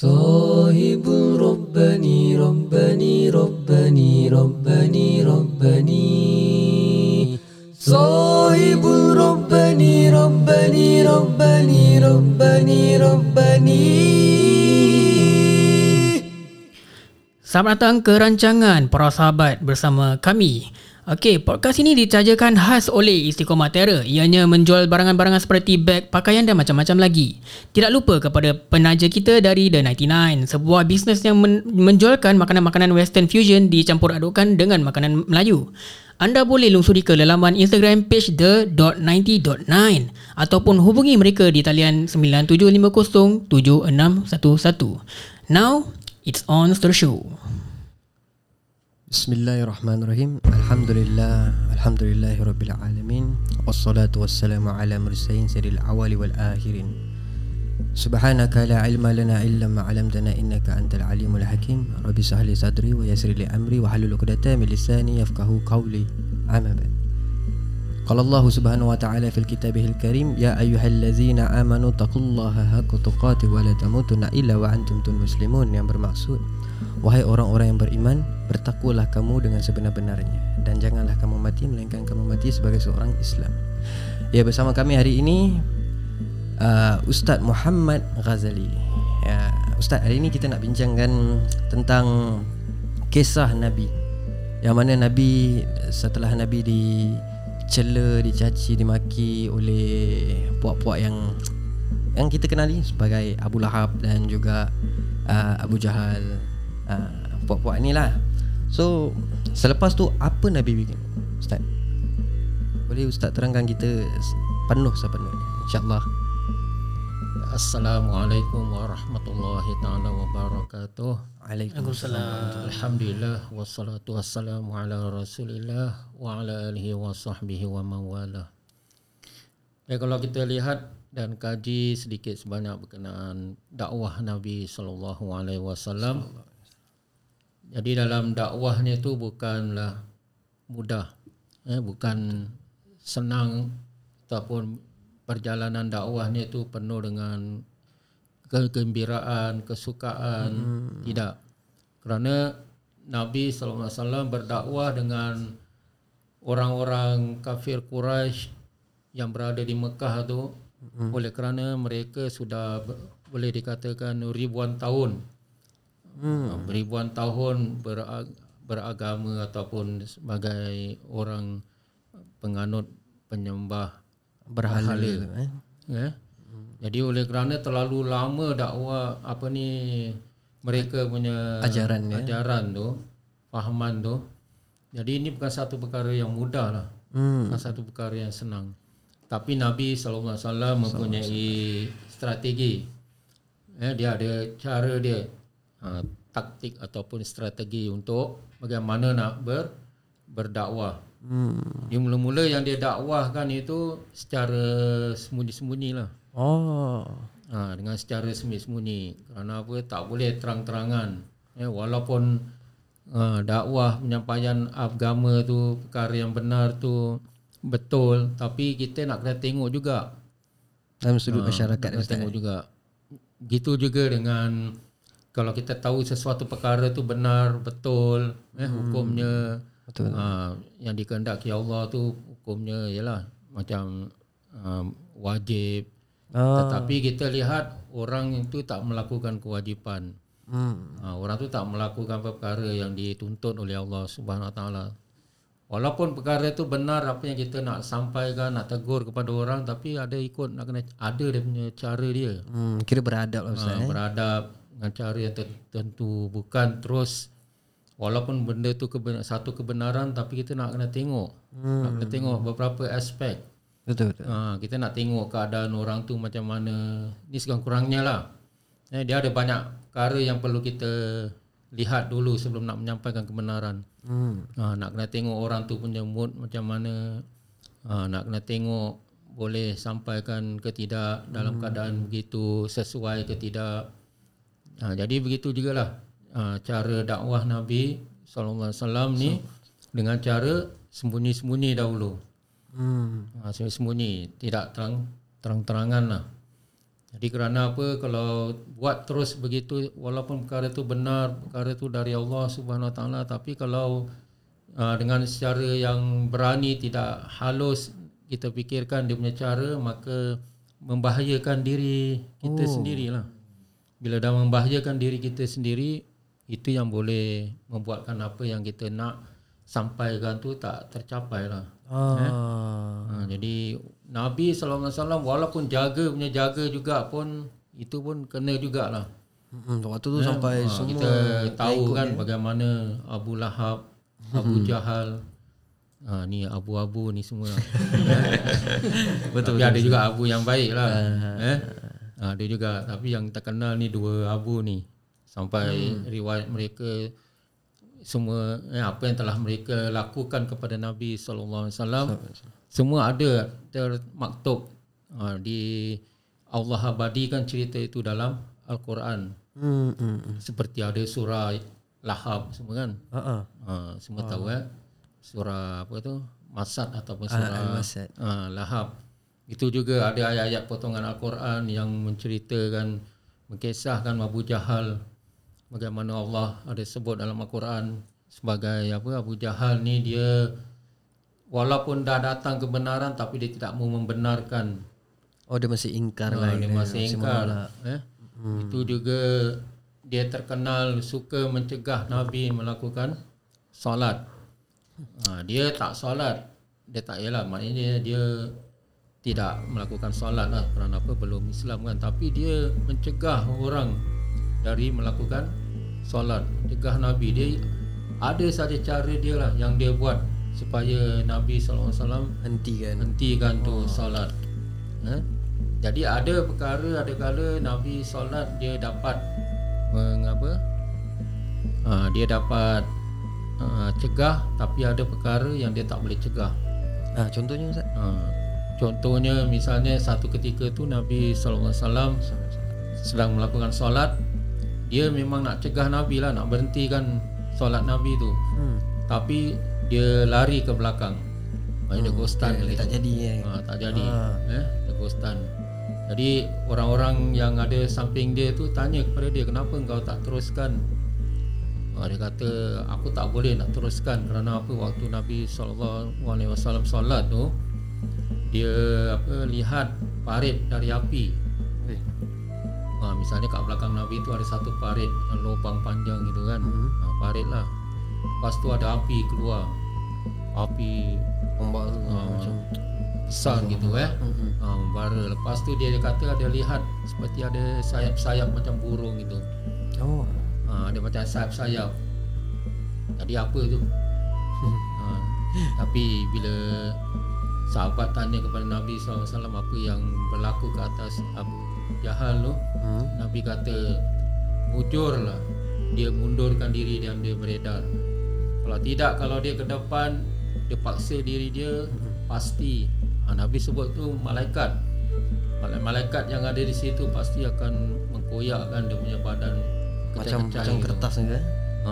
صاحب ربني ربني ربني ربني ربني صاحب ربني ربني ربني ربني ربني Selamat datang ke rancangan Para Sahabat bersama kami. Okey, podcast ini ditajakan khas oleh Istiqomah Terror. Ianya menjual barangan-barangan seperti beg, pakaian dan macam-macam lagi. Tidak lupa kepada penaja kita dari The 99, sebuah bisnes yang men- menjualkan makanan-makanan western fusion dicampur adukkan dengan makanan Melayu. Anda boleh lungsuri ke laman Instagram page the.90.9 ataupun hubungi mereka di talian 9750 7611. Now, it's on to the show. بسم الله الرحمن الرحيم الحمد لله الحمد لله رب العالمين والصلاة والسلام على مرسلين سيد الأول والآخرين سبحانك لا علم لنا إلا ما علمتنا إنك أنت العليم الحكيم ربي لي صدري ويسر لي أمري واحلل عقدة من لساني يفقه قولي أما بعد قال الله سبحانه وتعالى في كتابه الكريم يا أيها الذين آمنوا اتقوا الله حق تقاته ولا تموتن إلا وأنتم مسلمون yang bermaksud Wahai orang-orang yang beriman Bertakwalah kamu dengan sebenar-benarnya. Dan janganlah kamu mati Melainkan kamu mati sebagai seorang Islam. Ya bersama kami hari ini uh, Ustaz Muhammad Ghazali. Ya, Ustaz hari ini kita nak bincangkan Tentang Kisah Nabi. Yang mana Nabi Setelah Nabi dicela Dicaci, dimaki oleh Puak-puak yang Yang kita kenali sebagai Abu Lahab Dan juga uh, Abu Jahal uh, Puak-puak ni lah So Selepas tu Apa Nabi bikin Ustaz Boleh Ustaz terangkan kita Penuh sepenuhnya InsyaAllah Assalamualaikum warahmatullahi taala wabarakatuh. Waalaikumsalam Alhamdulillah wassalatu wassalamu ala Rasulillah wa ala alihi wa sahbihi wa mawala. Ya kalau kita lihat dan kaji sedikit sebanyak berkenaan dakwah Nabi sallallahu alaihi wasallam. Jadi dalam dakwahnya itu bukanlah mudah. Eh bukan senang ataupun perjalanan dakwahnya itu penuh dengan kegembiraan, kesukaan, hmm. tidak. Kerana Nabi wasallam berdakwah dengan orang-orang kafir Quraisy yang berada di Mekah tu hmm. oleh kerana mereka sudah boleh dikatakan ribuan tahun hmm. ribuan tahun berag, beragama ataupun sebagai orang penganut penyembah Berhala, berhala. eh? ya. Jadi oleh kerana terlalu lama dakwah apa ni mereka punya Ajaran, ya. ajaran tu, fahaman tu. Jadi ini bukan satu perkara yang mudah lah. Hmm. Bukan satu perkara yang senang. Tapi Nabi SAW mempunyai strategi. Ya, dia ada cara dia. Ha, taktik ataupun strategi untuk bagaimana nak ber, berdakwah. Hmm. Dia mula-mula yang dia dakwahkan itu secara sembunyi-sembunyi lah. Oh. Ha, dengan secara sembunyi-sembunyi. Kerana apa? Tak boleh terang-terangan. Ya, walaupun ha, dakwah penyampaian agama tu perkara yang benar tu betul. Tapi kita nak kena tengok juga. Dalam sudut masyarakat Kena Ustaz. tengok juga. Gitu juga dengan kalau kita tahu sesuatu perkara tu benar, betul, eh, hukumnya Betul. Ha, yang dikehendaki Allah tu hukumnya ialah macam um, wajib. Oh. Tetapi kita lihat orang itu tak melakukan kewajipan. Hmm. Ha, orang tu tak melakukan perkara yang dituntut oleh Allah Subhanahu Wa Taala. Walaupun perkara itu benar apa yang kita nak sampaikan, nak tegur kepada orang tapi ada ikut nak kena ada dia punya cara dia. Hmm, kira beradab lah Ustaz. Ha, eh? beradab dengan cara yang tertentu bukan. Terus walaupun benda tu kebenar, satu kebenaran tapi kita nak kena tengok. Hmm. nak kena tengok beberapa aspek. Betul betul. ha, kita nak tengok keadaan orang tu macam mana. Ni sekurang-kurangnya lah. Eh, dia ada banyak perkara yang perlu kita lihat dulu sebelum nak menyampaikan kebenaran. Hmm. ha, nak kena tengok orang tu punya mood macam mana. Ha, nak kena tengok boleh sampaikan ke tidak dalam keadaan begitu sesuai ke tidak ha, jadi begitu jugalah ha, cara dakwah Nabi sallallahu alaihi wasallam ni dengan cara sembunyi-sembunyi dahulu Hmm. ha, sembunyi-sembunyi tidak terang terang-terangan lah Jadi kerana apa kalau buat terus begitu walaupun perkara itu benar, perkara itu dari Allah Subhanahu Wa Taala tapi kalau uh, dengan secara yang berani tidak halus kita fikirkan dia punya cara maka membahayakan diri kita oh. sendirilah. Bila dah membahayakan diri kita sendiri itu yang boleh membuatkan apa yang kita nak sampaikan tu tak tercapai lah. Ah. Eh? Ha, jadi Nabi SAW walaupun jaga punya jaga juga pun itu pun kena jugalah. Hmm, waktu tu eh? sampai ha, semua kita tahu kan dia. bagaimana Abu Lahab, Abu hmm. Jahal, ha, ni abu-abu ni semua. betul, tapi betul, ada betul. juga abu yang baik lah. Eh? Ha, ada juga tapi yang terkenal ni dua abu ni sampai hmm. riwayat mereka semua eh, apa yang telah mereka lakukan kepada Nabi sallallahu alaihi wasallam semua ada termaktub uh, di Allah abadikan cerita itu dalam al-Quran. Hmm, hmm, hmm. Seperti ada surah Lahab semua kan? Uh-uh. Uh, semua uh. tahu eh surah apa tu? Masad ataupun surah uh, uh, Lahab. Itu juga ada ayat-ayat potongan al-Quran yang menceritakan mengkisahkan Abu Jahal bagaimana Allah ada sebut dalam Al-Quran sebagai apa Abu Jahal ni dia walaupun dah datang kebenaran tapi dia tidak mau membenarkan. Oh dia masih ingkar oh, lah dia masih ingkar. eh? Hmm. itu juga dia terkenal suka mencegah nabi melakukan solat. Ha, dia tak solat. Dia tak yalah maknanya dia tidak melakukan solat lah kerana apa belum Islam kan. Tapi dia mencegah orang dari melakukan solat cegah Nabi. Dia ada saja cara dia lah yang dia buat supaya Nabi SAW hentikan. hentikan tu oh. solat. Ha? jadi ada perkara ada kala Nabi solat dia dapat mengapa ha, dia dapat uh, cegah tapi ada perkara yang dia tak boleh cegah. Ha, contohnya Ustaz? Ha, contohnya misalnya satu ketika tu Nabi SAW sedang melakukan solat dia memang nak cegah Nabi lah nak berhentikan solat Nabi tu hmm. tapi dia lari ke belakang maknanya hmm. dia ghostan dia, tak jadi eh. ha, tak jadi ha. eh dia ghostan jadi orang-orang yang ada samping dia tu tanya kepada dia kenapa engkau tak teruskan ha, dia kata aku tak boleh nak teruskan kerana apa waktu Nabi SAW solat tu dia apa lihat parit dari api Ha, misalnya kat belakang Nabi tu ada satu parit yang lubang panjang gitu kan. Mm-hmm. Ha, parit lah. Lepas tu ada api keluar. Api membara ha, macam besar gitu eh. Mm-hmm. Ha, membara. Lepas tu dia kata ada lihat seperti ada sayap-sayap macam burung gitu. Oh. Ha, ada macam sayap-sayap. Tadi apa tu? ha, tapi bila sahabat tanya kepada Nabi SAW apa yang berlaku ke atas Abu Jahal tu. Hmm? Nabi kata Mujurlah Dia mundurkan diri dan dia beredar. Kalau tidak Kalau dia ke depan Dia paksa diri dia hmm. Pasti. Ha, Nabi sebut tu malaikat. Malaikat yang ada di situ Pasti akan mengkoyakkan Dia punya badan Macam, macam kertas ni kan ha,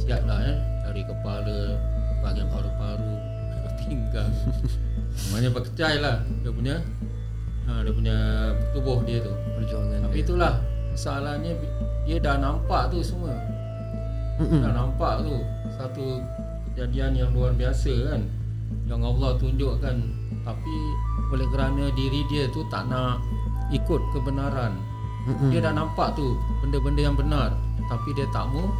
Siap lah eh? Dari kepala Bahagian paru-paru Tinggal. Maksudnya berkecai lah. Dia punya ha, dia punya tubuh dia tu. Perjuangan tapi dia. itulah masalahnya dia dah nampak tu semua. Mm-mm. dah nampak tu. Satu kejadian yang luar biasa kan. Yang Allah tunjukkan. Tapi oleh kerana diri dia tu tak nak ikut kebenaran. Mm-mm. dia dah nampak tu benda-benda yang benar. Tapi dia tak mau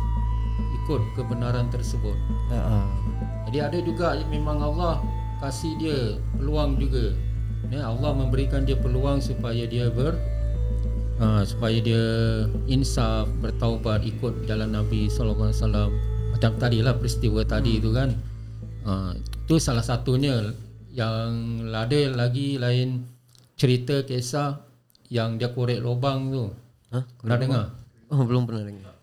ikut kebenaran tersebut. Uh-huh. Jadi ada juga memang Allah kasih dia peluang juga. Ya Allah memberikan dia peluang supaya dia ber uh, supaya dia insaf bertaubat ikut jalan Nabi sallallahu alaihi wasallam. Macam tadilah peristiwa tadi hmm. itu kan. Uh, itu salah satunya yang ada lagi lain cerita kisah yang dia korek lubang tu. Ha pernah dengar? oh belum pernah dengar.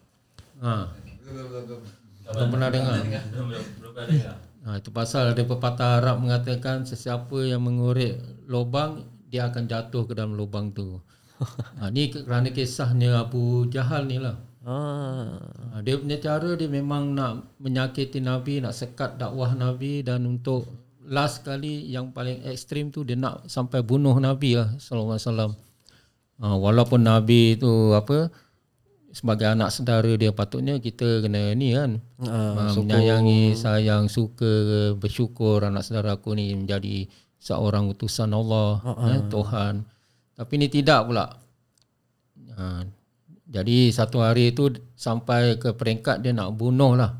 Ha. Belum pernah dengar belum pernah dengar Ha, itu pasal ada pepatah Arab mengatakan sesiapa yang mengorek lubang dia akan jatuh ke dalam lubang tu. ha, ni kerana kisahnya Abu Jahal ni lah. Ah. Ha, dia punya cara dia memang nak menyakiti Nabi, nak sekat dakwah Nabi dan untuk last kali yang paling ekstrim tu dia nak sampai bunuh Nabi lah sallallahu alaihi wasallam. uh, walaupun Nabi tu apa sebagai anak saudara dia patutnya kita kena ni kan uh, menyayangi sayang suka bersyukur anak saudara aku ni menjadi seorang utusan Allah uh-uh. eh, Tuhan. Tapi ni tidak pula. Uh, jadi satu hari tu sampai ke peringkat dia nak bunuh lah.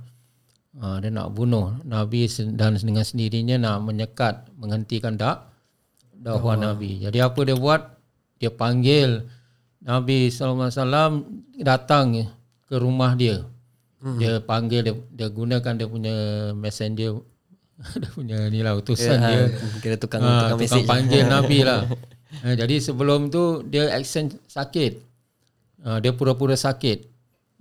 Uh, dia nak bunuh Nabi dan dengan sendirinya nak menyekat menghentikan dak dakwah oh. Nabi. Jadi apa dia buat? Dia panggil Nabi SAW datang ke rumah dia. Hmm. Dia panggil dia, dia gunakan dia punya messenger dia punya ni lah utusan yeah, dia. Kira tukang, ha, tukang, tukang panggil Nabi lah. Ha, jadi sebelum tu dia action sakit. Ha, dia pura-pura sakit.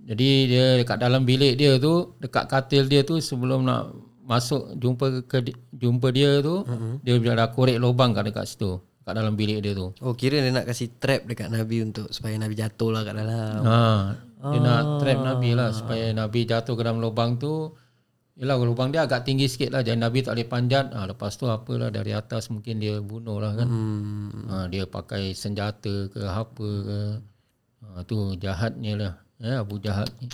Jadi dia dekat dalam bilik dia tu, dekat katil dia tu sebelum nak masuk jumpa ke jumpa dia tu, uh-huh. dia dah korek lubang kat dekat situ kat dalam bilik dia tu. Oh kira dia nak kasih trap dekat Nabi untuk supaya Nabi jatuh lah kat dalam. Ha, dia ah. nak trap Nabi lah supaya Nabi jatuh ke dalam lubang tu. Yalah lubang dia agak tinggi sikit lah jadi Nabi tak boleh panjat. Ha, lepas tu apalah dari atas mungkin dia bunuh lah kan. Hmm. Ha, dia pakai senjata ke apa ke. Ha, tu jahatnya lah. Ya, Abu Jahat ni.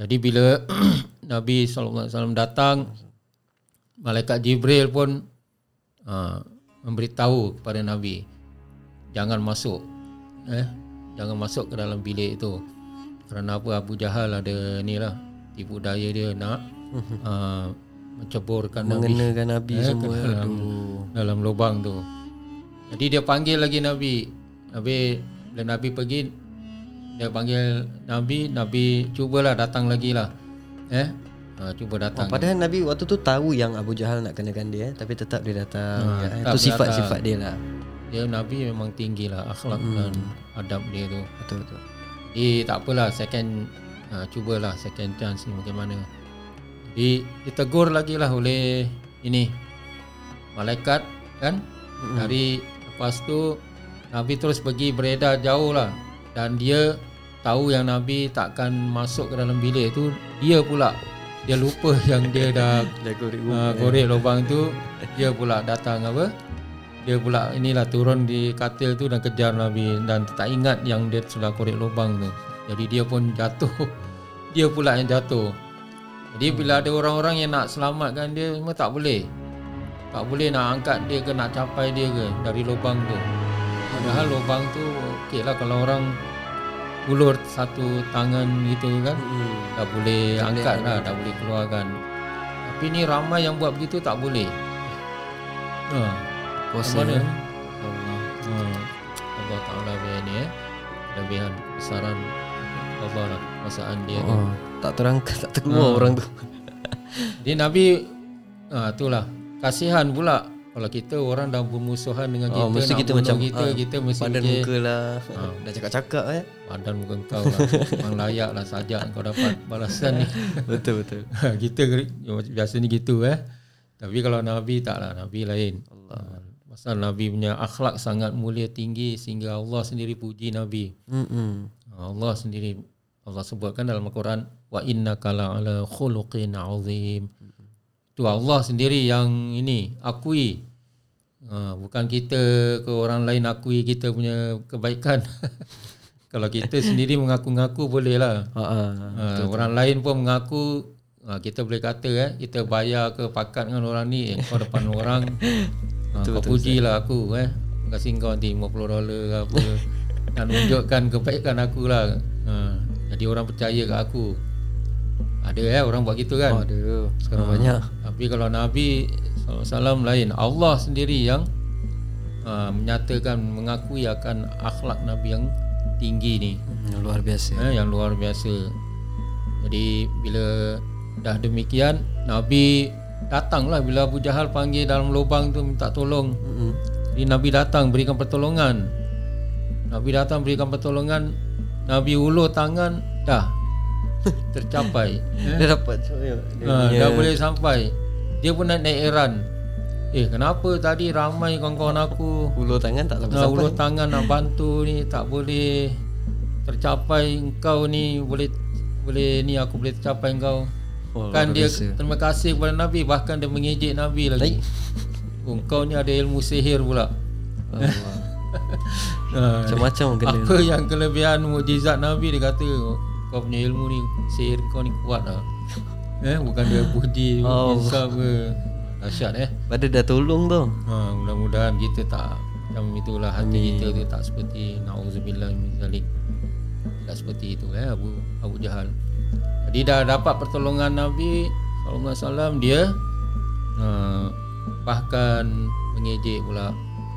Jadi bila Nabi SAW datang, Malaikat Jibril pun ha, memberitahu kepada Nabi jangan masuk eh jangan masuk ke dalam bilik itu. Kerana apa? Abu Jahal ada ni lah tipu daya dia nak uh, menceburkan mengenakan Nabi, Nabi eh, semua. dalam, dalam lubang tu. Jadi dia panggil lagi Nabi. Nabi bila Nabi pergi dia panggil Nabi Nabi cubalah datang lagi lah eh Ha, cuba datang. Oh, padahal Nabi waktu tu tahu yang Abu Jahal nak kenakan dia tapi tetap dia datang. Ha, ya, itu sifat-sifat dia lah. Dia Nabi memang tinggi lah akhlak hmm. dan adab dia tu. Betul betul. Jadi tak apalah second ha, cubalah second chance ni bagaimana. Jadi ditegur lagi lah oleh ini malaikat kan hmm. dari lepas tu Nabi terus pergi beredar jauh lah dan dia tahu yang Nabi takkan masuk ke dalam bilik tu dia pula dia lupa yang dia dah korek, uh, korek lubang tu dia pula datang apa dia pula inilah turun di katil tu dan kejar Nabi. Dan tak ingat yang dia sudah korek lubang tu. Jadi dia pun jatuh. Dia pula yang jatuh. Jadi bila ada orang-orang yang nak selamatkan dia semua tak boleh. Tak boleh nak angkat dia ke nak capai dia ke dari lubang tu. Padahal lubang tu okey lah kalau orang ulur satu tangan gitu kan? Hmm. dah boleh tak angkat lah dah boleh keluarkan. Tapi ni ramai yang buat begitu tak boleh. Ha. Puasa mana? Allah. Ha. Allah Taala biar ni eh. Lebihan besaran Allah lah perasaan dia oh, tu tak terangkat tak terkeluar ha. orang tu. Dia Nabi ha, itulah kasihan pula kalau kita orang dah bermusuhan dengan oh, kita mesti kita macam kita ha, kita mesti padan fikir, muka lah. Ha, dah cakap-cakap eh. Padan muka kau lah. Memang layak lah sajak kau dapat balasan ni. Betul betul. Kita biasa ni gitu eh. Tapi kalau Nabi tak lah. Nabi lain. Allah. Pasal Nabi punya akhlak sangat mulia tinggi sehingga Allah sendiri puji Nabi. Mm-mm. Allah sendiri Allah sebutkan dalam Al-Quran wa innaka la'ala khuluqin azim. Tu Allah sendiri yang ini akui. Ha, bukan kita ke orang lain akui kita punya kebaikan. Kalau kita sendiri mengaku-ngaku boleh lah. Ha, ha, ha, orang lain pun mengaku ha, kita boleh kata eh, kita bayar ke pakat dengan orang ni eh, kau depan orang. Ha, betul, kau pujilah aku eh. Kasih kau nanti 50 dolar ke apa. Dan tunjukkan kebaikan aku lah. Ha, jadi orang percaya ke aku. Ada eh orang buat gitu kan? Oh, ada. Sekarang ha, banyak. Tapi kalau Nabi SAW lain, Allah sendiri yang uh, menyatakan mengakui akan akhlak Nabi yang tinggi ni. Yang luar biasa. Eh, yang luar biasa. Jadi bila dah demikian, Nabi datanglah bila Abu Jahal panggil dalam lubang tu minta tolong. Mm-hmm. Jadi Nabi datang berikan pertolongan. Nabi datang berikan pertolongan. Nabi ulur tangan, dah tercapai. Dia dapat dia ha, dah boleh sampai. Dia pun nak naik Iran. Eh kenapa tadi ramai kawan-kawan aku ulur tangan tak sampai. Nah, ulur tangan nak bantu ni tak boleh tercapai engkau ni boleh boleh ni aku boleh tercapai engkau. Oh, kan dia biasa. terima kasih kepada Nabi bahkan dia mengejek Nabi lagi. Oh, engkau ni ada ilmu sihir pula. Ah, Macam-macam kena Apa yang kelebihan mukjizat Nabi dia kata kau punya ilmu ni sihir kau ni kuat lah. eh bukan dia puji Oh. insaf ke. Dahsyat eh. Pada dah tolong tau Ha, mudah-mudahan kita tak macam itulah hati kita tu tak seperti nauzubillah min zalik. Tak seperti itu eh Abu Abu Jahal. Jadi dah dapat pertolongan Nabi sallallahu alaihi wasallam dia uh, bahkan mengejek pula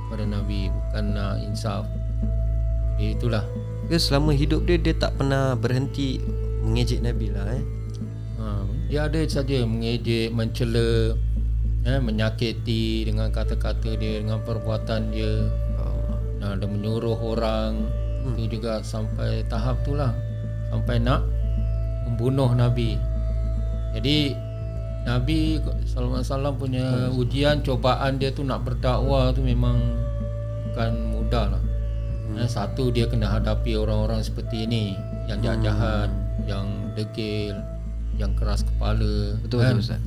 pada Nabi bukan nak insaf. Jadi itulah Dia selama hidup dia Dia tak pernah berhenti Mengejek Nabi lah eh Ha, dia ada saja mengejek, mencela, eh, menyakiti dengan kata-kata dia, dengan perbuatan dia. Nah, dia menyuruh orang hmm. itu juga sampai tahap tu lah sampai nak membunuh Nabi. Jadi Nabi sallallahu alaihi wasallam punya ujian cobaan dia tu nak berdakwah tu memang bukan mudah lah. Hmm. Eh, satu dia kena hadapi orang-orang seperti ini yang jahat-jahat, yang degil, yang keras kepala. Betul betul Ustaz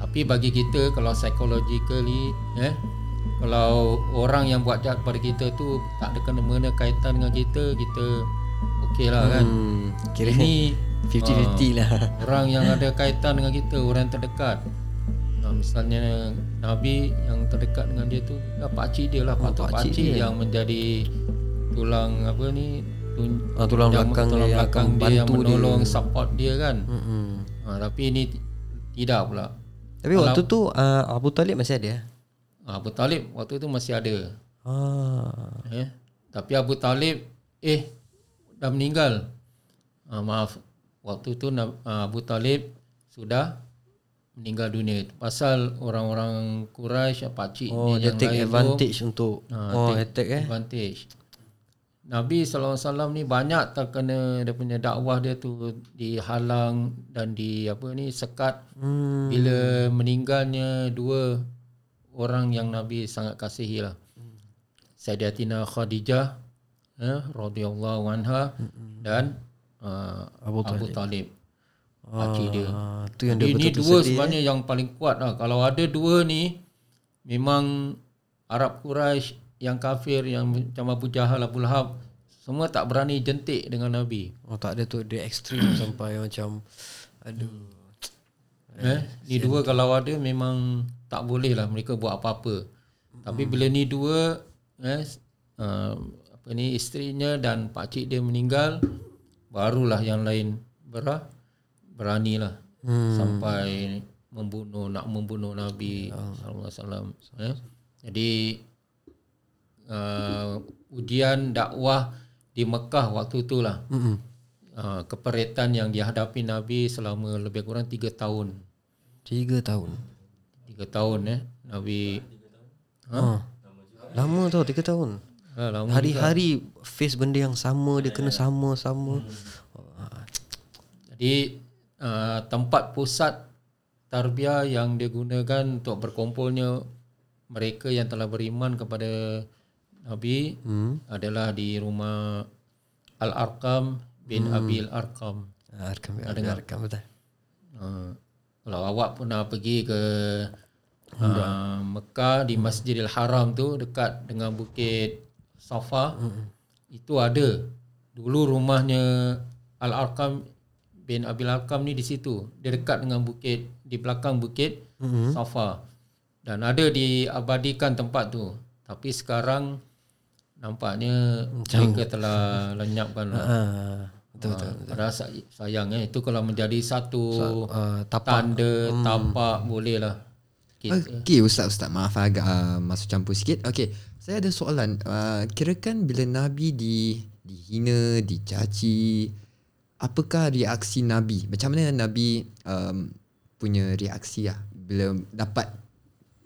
Tapi bagi kita kalau psychologically eh kalau orang yang buat jahat pada kita tu tak ada kena-mena kaitan dengan kita, kita okey lah kan. hmm, Kira Ini 50-50 lah orang yang ada kaitan dengan kita, orang terdekat. Ha, misalnya Nabi yang terdekat dengan dia tu ya, pakcik dia lah, patut pakcik pakcik, dia. yang menjadi tulang apa ni tun, Ah, tulang yang- belakang tulang dia yang belakang akan dia yang bantu dia. menolong support dia kan. Ha, tapi ini tidak pula. Tapi waktu tu uh, Abu Talib masih ada Abu Talib waktu tu masih ada. ah. Eh, tapi Abu Talib eh dah meninggal. Ha, maaf. Waktu tu ah, Abu Talib sudah meninggal dunia. Pasal orang-orang Quraisy pakcik Oh dia dia yang take lain tu, advantage untuk Ha, Oh take attack eh advantage. Nabi SAW ni banyak terkena dia punya dakwah dia tu dihalang dan di apa ni sekat hmm. bila meninggalnya dua orang yang Nabi sangat kasihi lah. Sayyidatina Khadijah eh, radhiyallahu anha dan uh, Abu, Abu Talib. Dia. Ah, tu yang dia Ini betul-betul dua sedih, sebenarnya yang paling kuat lah. Kalau ada dua ni memang Arab Quraisy yang kafir yang macam Abu Jahal Abu Lahab semua tak berani jentik dengan Nabi. Oh tak ada tu dia ekstrim sampai macam aduh. Eh, ni dua kalau ada memang tak boleh lah mereka buat apa-apa. Tapi bila ni dua eh uh, apa ni isterinya dan pakcik dia meninggal barulah yang lain berah beranilah hmm. sampai membunuh nak membunuh Nabi sallallahu alaihi wasallam eh. Jadi uh, ujian dakwah di Mekah waktu itulah. Mm-mm. Uh, keperitan yang dihadapi Nabi selama lebih kurang tiga tahun. Tiga tahun. Tiga tahun eh Nabi Ha? Lama tau tiga tahun. ha, lama Hari-hari face benda yang sama dia kena sama-sama. Jadi uh, tempat pusat tarbiyah yang dia gunakan untuk berkumpulnya mereka yang telah beriman kepada Nabi Hmm. adalah di rumah Al-Arqam bin Abil Arqam. Ah, Arkam ada arkam betul. Uh, kalau awak pernah pergi ke uh, Mekah di Masjidil Haram tu dekat dengan Bukit Safa itu ada dulu rumahnya Al-Arqam bin Abil Arqam ni di situ. Dia dekat dengan bukit di belakang bukit Safa. Dan ada diabadikan tempat tu. Tapi sekarang nampaknya mereka telah lenyapkan lah. Ah, betul betul. Ha, padahal say- sayang eh. Itu kalau menjadi satu Ah, tapak. tanda tapak boleh lah. Okey Ustaz Ustaz maaf agak uh, masuk campur sikit. Okey, saya ada soalan. Uh, kirakan bila Nabi di dihina, dicaci, apakah reaksi Nabi? Macam mana Nabi um, punya reaksi lah bila dapat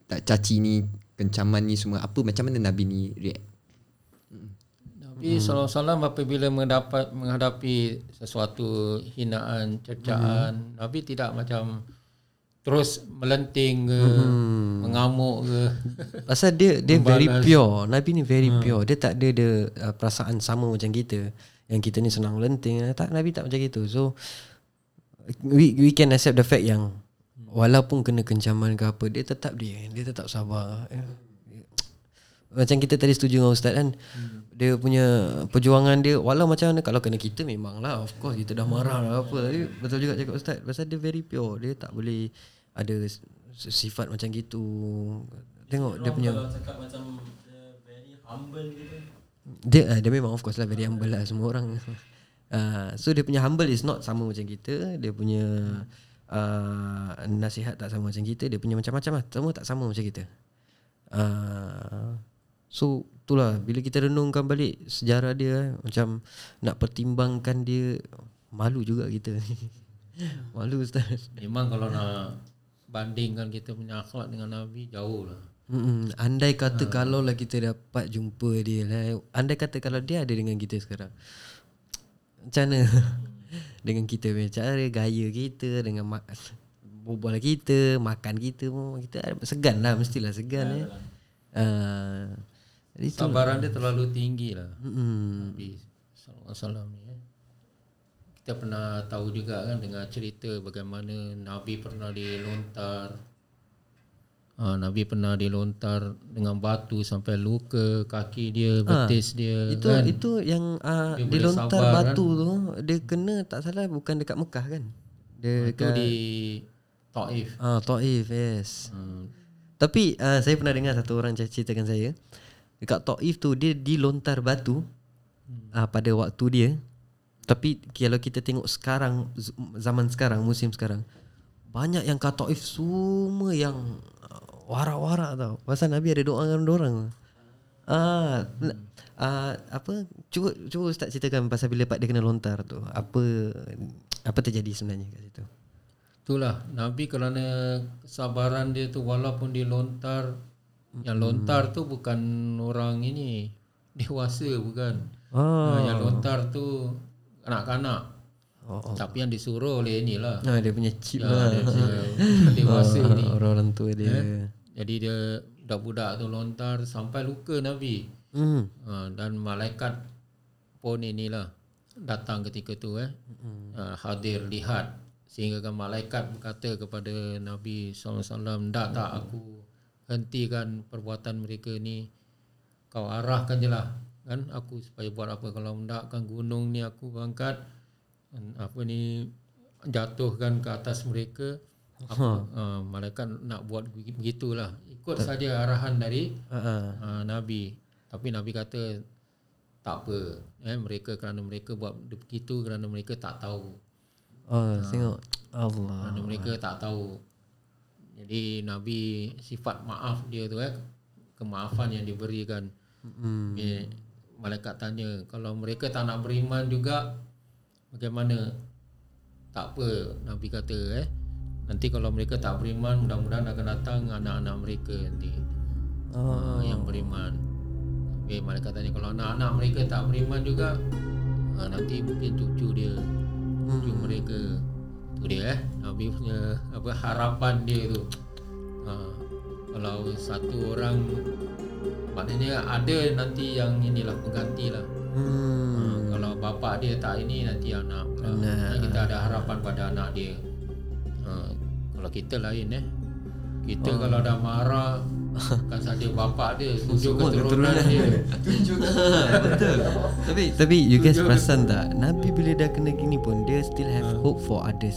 tak caci ni, kencaman ni semua apa macam mana Nabi ni react? Nabi SAW apabila mendapat menghadapi sesuatu hinaan, cercaan, Nabi tidak macam terus melenting ke, mengamuk ke. Pasal dia dia very pure. Nabi ni very pure. Dia tak ada dia uh, perasaan sama macam kita. Yang kita ni senang lenting. Eh, Tak Nabi tak macam gitu. So we we can accept the fact yang walaupun kena kencaman ke apa dia tetap dia dia tetap sabar. Eh, Macam kita tadi setuju dengan Ustaz kan Dia punya perjuangan dia Walau macam mana Kalau kena kita memang lah Of course kita dah marah lah apa Tapi betul juga cakap Ustaz Pasal dia very pure Dia tak boleh Ada sifat macam gitu Tengok dia punya Kalau cakap macam dia very humble gitu. Dia ah, dia memang of course lah very humble lah semua orang. Uh, so dia punya humble is not sama macam kita, dia punya uh, nasihat tak sama macam kita, dia punya macam-macam lah, semua tak sama macam kita. Uh, so itulah bila kita renungkan balik sejarah dia macam nak pertimbangkan dia malu juga kita. malu ustaz. Memang kalau nak bandingkan kita punya akhlak dengan Nabi jauh lah. Mm-mm. Andai kata kalau lah kita dapat jumpa dia lah. Andai kata kalau dia ada dengan kita sekarang. Macam mana? dengan kita punya cara, gaya kita, dengan mak berbual kita, makan kita pun kita segan lah mestilah segan ya. Uh, jadi tu. Sabaran dia terlalu tinggi lah. Mm-mm. Nabi sallallahu alaihi wasallam ni. Kita pernah tahu juga kan dengan cerita bagaimana Nabi pernah dilontar Ha, Nabi pernah dilontar dengan batu sampai luka kaki dia, betis dia Itu kan. itu yang uh, Dia dia boleh lontar sabar, batu tu dia kena tak salah bukan dekat Mekah kan? Dia Itu di Taif. Ah, Taif, yes. Hmm. Tapi uh, saya pernah dengar satu orang ceritakan saya dekat Taif tu dia dilontar batu hmm. uh, pada waktu dia. Tapi kalau kita tengok sekarang zaman sekarang musim sekarang banyak yang kat Taif semua yang warak-warak tau. Pasal Nabi ada doa dengan orang. Ah, hmm. uh, apa cuba cuba ustaz ceritakan pasal bila pak dia kena lontar tu. Apa apa terjadi sebenarnya kat situ? Itulah Nabi kerana kesabaran dia tu walaupun dia lontar yang lontar tu bukan orang ini dewasa bukan. Ah. Ha, yang lontar tu kanak-kanak. Oh, oh. Tapi yang disuruh oleh inilah. Ah, dia punya chip Ya, lah. dia, dia dewasa ni. Ah, Orang-orang tua dia. Eh? Jadi dia budak-budak tu lontar sampai luka Nabi. Hmm. Ha, dan malaikat pun inilah datang ketika tu eh. Ha, hadir lihat sehingga kan malaikat berkata kepada Nabi SAW tak tak aku hentikan perbuatan mereka ni kau arahkan je lah kan aku supaya buat apa kalau mendakkan gunung ni aku angkat apa ni jatuhkan ke atas mereka aku, ha, malaikat nak buat begi- begitulah. Ikut saja arahan dari Uh, uh, Nabi. Tapi Nabi kata tak apa eh mereka kerana mereka buat begitu kerana mereka tak tahu. Oh, tengok. Allah. kerana mereka tak tahu. Jadi Nabi sifat maaf dia tu eh kemaafan yang diberikan. Hmm. eh, malaikat tanya kalau mereka tak nak beriman juga bagaimana? Tak apa Nabi kata eh nanti kalau mereka tak beriman mudah-mudahan akan datang anak-anak mereka nanti. Oh. yang beriman. Tapi malaikat tanya kalau anak-anak mereka tak beriman juga ah, nanti mungkin cucu dia cucu mereka. Tu dia eh. Nabi punya apa harapan dia tu. Ha, kalau satu orang maknanya ada nanti yang inilah pengganti lah. Hmm. ha, kalau bapa dia tak ini nanti anak pula. Anak. Kita ada harapan pada anak dia kalau kita lain eh kita Oh. kalau dah marah kan saja bapa dia tujuh keturunan dia Betul. Tapi tapi you guys perasan tak? Nabi bila dah kena gini pun dia still have hope for others.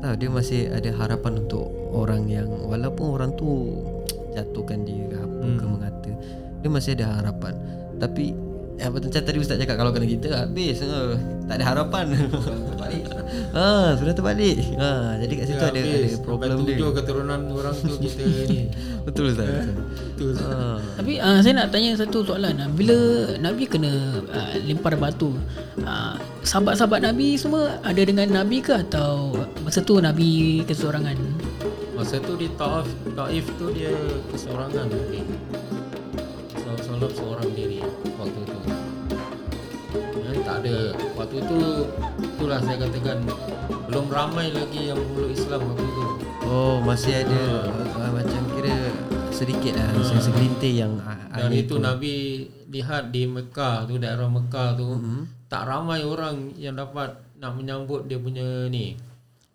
Tahu dia masih ada harapan untuk orang yang walaupun orang tu jatuhkan dia ke apa ke mengata, dia masih ada harapan. Tapi apa macam tadi ustaz cakap kalau kena kita habis uh, tak ada harapan. ha, sudah terbalik. Ha, jadi kat situ ada ada problem Sampai dia. tujuh keturunan orang tu kita ni Betul ustaz. betul. tu Ha. Tapi uh, saya nak tanya satu soalan uh, Bila Nabi kena uh, lempar batu uh, Sahabat-sahabat Nabi semua ada dengan Nabi ke Atau masa tu Nabi keseorangan Masa tu di Taif, Taif tu dia keseorangan Nabi. Salam seorang diri waktu tu. Eh, tak ada. Waktu tu itulah saya katakan belum ramai lagi yang memeluk Islam waktu tu. Oh masih ada uh, macam kira sedikit lah uh, segelintir yang Dan ada itu Nabi lihat di Mekah tu daerah Mekah tu Mm-hmm. tak ramai orang yang dapat nak menyambut dia punya ni.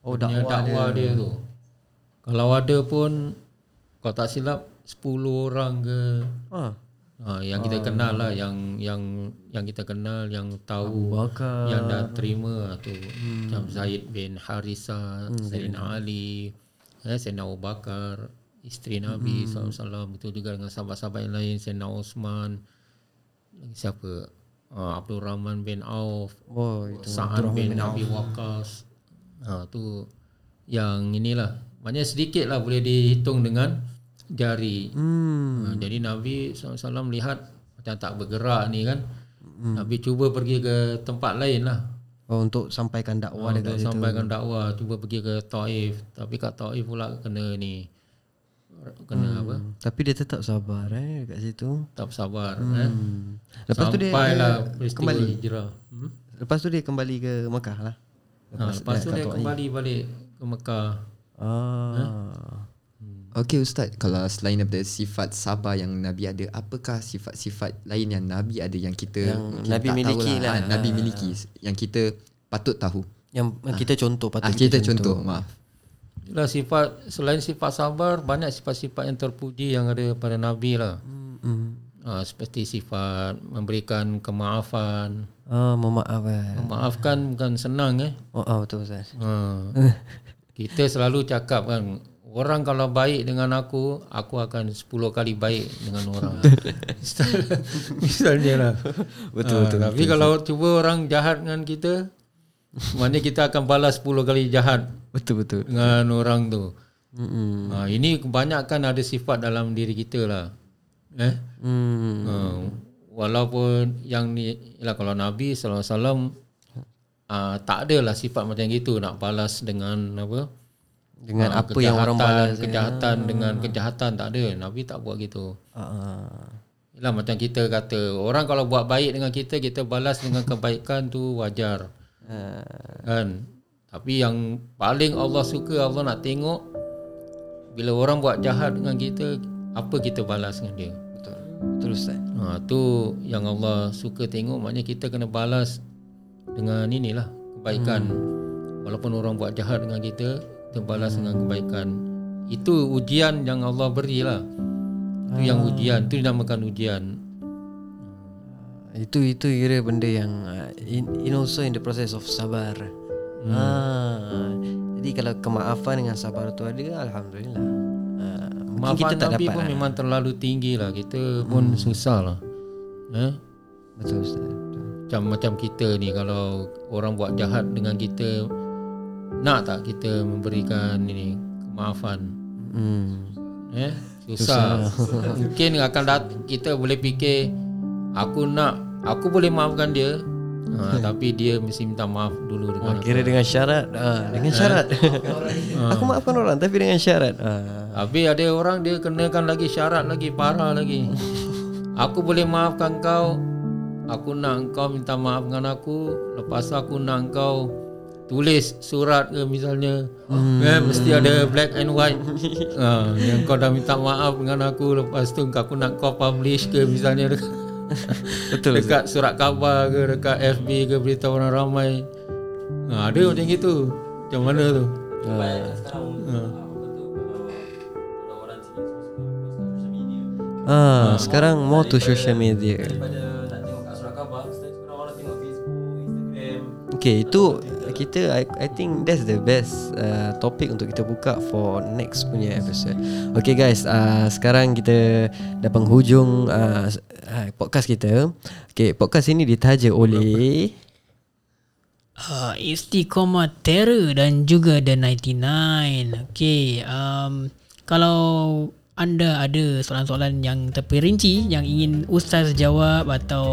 Oh, Dia punya dakwah dakwah dia. tu. Kalau ada pun kalau tak silap 10 orang ke Ah. Ha, yang kita kenal lah yang yang yang kita kenal yang tahu Bakar. yang dah terima lah tu. Macam Zaid bin Harisa Sayyidina Ali eh, Sayyidina Abu Bakar isteri Nabi SAW betul juga dengan sahabat-sahabat yang lain Sayyidina Osman lagi siapa? Uh, Abdul Rahman bin Auf Oh, itu. Sa'ad bin Abi Waqqas. Ha, tu yang inilah. Maknanya sedikit lah boleh dihitung dengan jari Hmm. ha, jadi Nabi SAW lihat macam tak bergerak ni kan Nabi cuba pergi ke tempat lain lah Oh, untuk sampaikan dakwah untuk dekat situ. sampaikan dakwah cuba pergi ke Taif tapi kat Taif pula kena ni kena apa Hmm. Tapi dia tetap sabar eh dekat situ. tak sabar eh Hmm. Lepas tu dia peristiwa kembali. hijrah hmm? Lepas tu dia kembali ke Mekah lah. lepas, ha, lepas tu dia kembali balik ke Mekah Ah. Okay Ustaz, kalau selain daripada sifat sabar yang Nabi ada, apakah sifat-sifat lain yang Nabi ada yang kita Yang Nabi tak miliki tahulah. lah. Ah, Nabi miliki yang kita patut tahu. Yang kita contoh patut Ah, kita contoh, maaf. Itulah sifat selain sifat sabar banyak sifat-sifat yang terpuji yang ada pada Nabi lah. Hmm. Ha, seperti sifat memberikan kemaafan. Ah, memaafkan. Memaafkan bukan senang eh. Oh, ah, betul Ustaz. Ha. Kita selalu cakap kan orang kalau baik dengan aku, aku akan 10 kali baik dengan orang. Misal- Misalnya lah. Betul, betul, Tapi kalau cuba orang jahat dengan kita, maknanya kita akan balas 10 kali jahat Betul betul. dengan orang tu. Hmm. Ha, ini kebanyakan ada sifat dalam diri kita lah. Eh? Hmm. Ha, walaupun yang ni ialah kalau Nabi sallallahu alaihi wasallam ah, tak ada lah sifat macam gitu nak balas dengan apa? Dengan Ah, apa yang orang balas. eh. kejahatan dengan kejahatan tak ada. Nabi tak buat gitu. Ah. Ialah macam kita kata orang kalau buat baik dengan kita kita balas dengan kebaikan tu wajar. Ah. Kan? Tapi yang paling Allah suka Allah nak tengok bila orang buat jahat dengan kita apa kita balas dengan dia. Betul. Betul Ustaz. Ha tu yang Allah suka tengok maknanya kita kena balas dengan inilah kebaikan. Hmm. Walaupun orang buat jahat dengan kita, kita balas hmm. dengan kebaikan. Itu ujian yang Allah berilah. Itu yang ujian, itu dinamakan ujian. Itu itu kira benda yang uh, in, in also in the process of sabar. Hmm. Ah. Jadi kalau kemaafan dengan sabar tu ada alhamdulillah. Ah, mungkin Maafan kita tak Nabi dapat. pun lah. memang terlalu tinggi lah. Kita pun susah lah. Eh? Betul Ustaz. Macam macam kita ni kalau orang buat jahat dengan kita nak tak kita memberikan ini kemaafan? Hmm. Eh? Susah. Mungkin akan dat kita boleh fikir aku nak aku boleh maafkan dia. Ha, tapi dia mesti minta maaf dulu dengan aku. Kira dengan syarat ah, dengan syarat. Aku maafkan orang tapi dengan syarat. Ah. Habis ada orang dia kenakan lagi syarat lagi parah lagi. Aku boleh maafkan kau. Aku nak kau minta maaf dengan aku. Lepas aku nak kau tulis surat ke misalnya. Hmm. Eh, mesti ada black and white. ha, yang kau dah minta maaf dengan aku. Lepas tu aku nak kau publish ke misalnya dekat, Betul. dekat surat khabar ke dekat FB ke beritahu orang ramai. Ha, ada macam gitu. Macam mana tu? Ah, sekarang more to social media. Okay, itu kita I, I think that's the best uh, topik untuk kita buka for next punya episode. Okay guys, uh, sekarang kita dah penghujung uh, uh, podcast kita. Okay, podcast ini ditaja oleh uh, Istiqomah Terror dan juga The 99. Okay, um, kalau anda ada soalan-soalan yang terperinci yang ingin ustaz jawab atau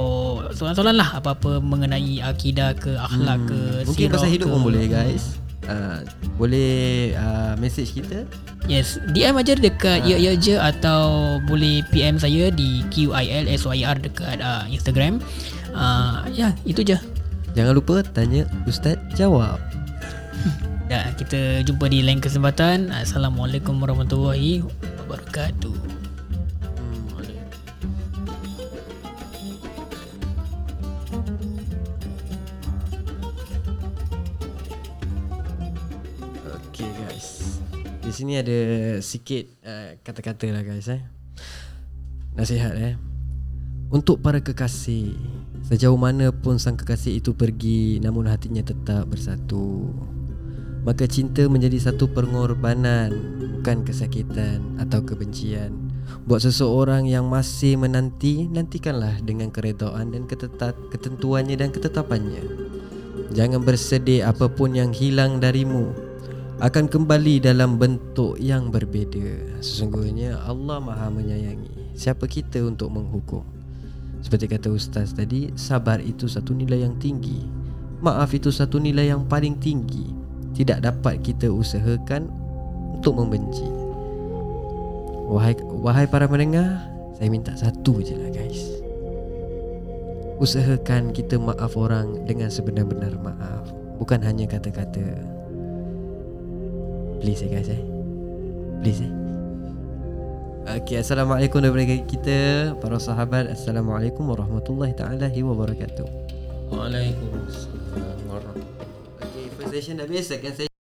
soalan-soalan lah apa-apa mengenai akidah ke akhlak ke mungkin pasal hidup ke. pun boleh guys. Uh, boleh uh, message kita Yes, DM aja dekat ya ya je atau boleh PM saya di QILSYR dekat uh, Instagram. Uh, ya, itu je. Jangan lupa tanya Ustaz jawab Dah, kita jumpa di lain kesempatan. Assalamualaikum warahmatullahi wabarakatuh. Di sini ada sikit uh, kata-kata lah guys eh. Nasihat eh. Untuk para kekasih Sejauh mana pun sang kekasih itu pergi Namun hatinya tetap bersatu. Maka cinta menjadi satu pengorbanan Bukan kesakitan atau kebencian. Buat seseorang yang masih menanti Nantikanlah dengan keredaan dan ketetat, ketentuannya dan ketetapannya. Jangan bersedih apapun yang hilang darimu. Akan kembali dalam bentuk yang berbeza. Sesungguhnya Allah maha menyayangi Siapa kita untuk menghukum. Seperti kata Ustaz tadi Sabar itu satu nilai yang tinggi. Maaf itu satu nilai yang paling tinggi. Tidak dapat kita usahakan Untuk membenci. Wahai wahai para pendengar Saya minta satu je lah guys. Usahakan kita maaf orang Dengan sebenar-benar maaf. Bukan hanya kata-kata. Please eh guys eh. Please eh. Okay, Assalamualaikum daripada kita Para sahabat. Assalamualaikum warahmatullahi taala wabarakatuh. Waalaikumsalam warahmatullahi Okay, first session dah habis Second session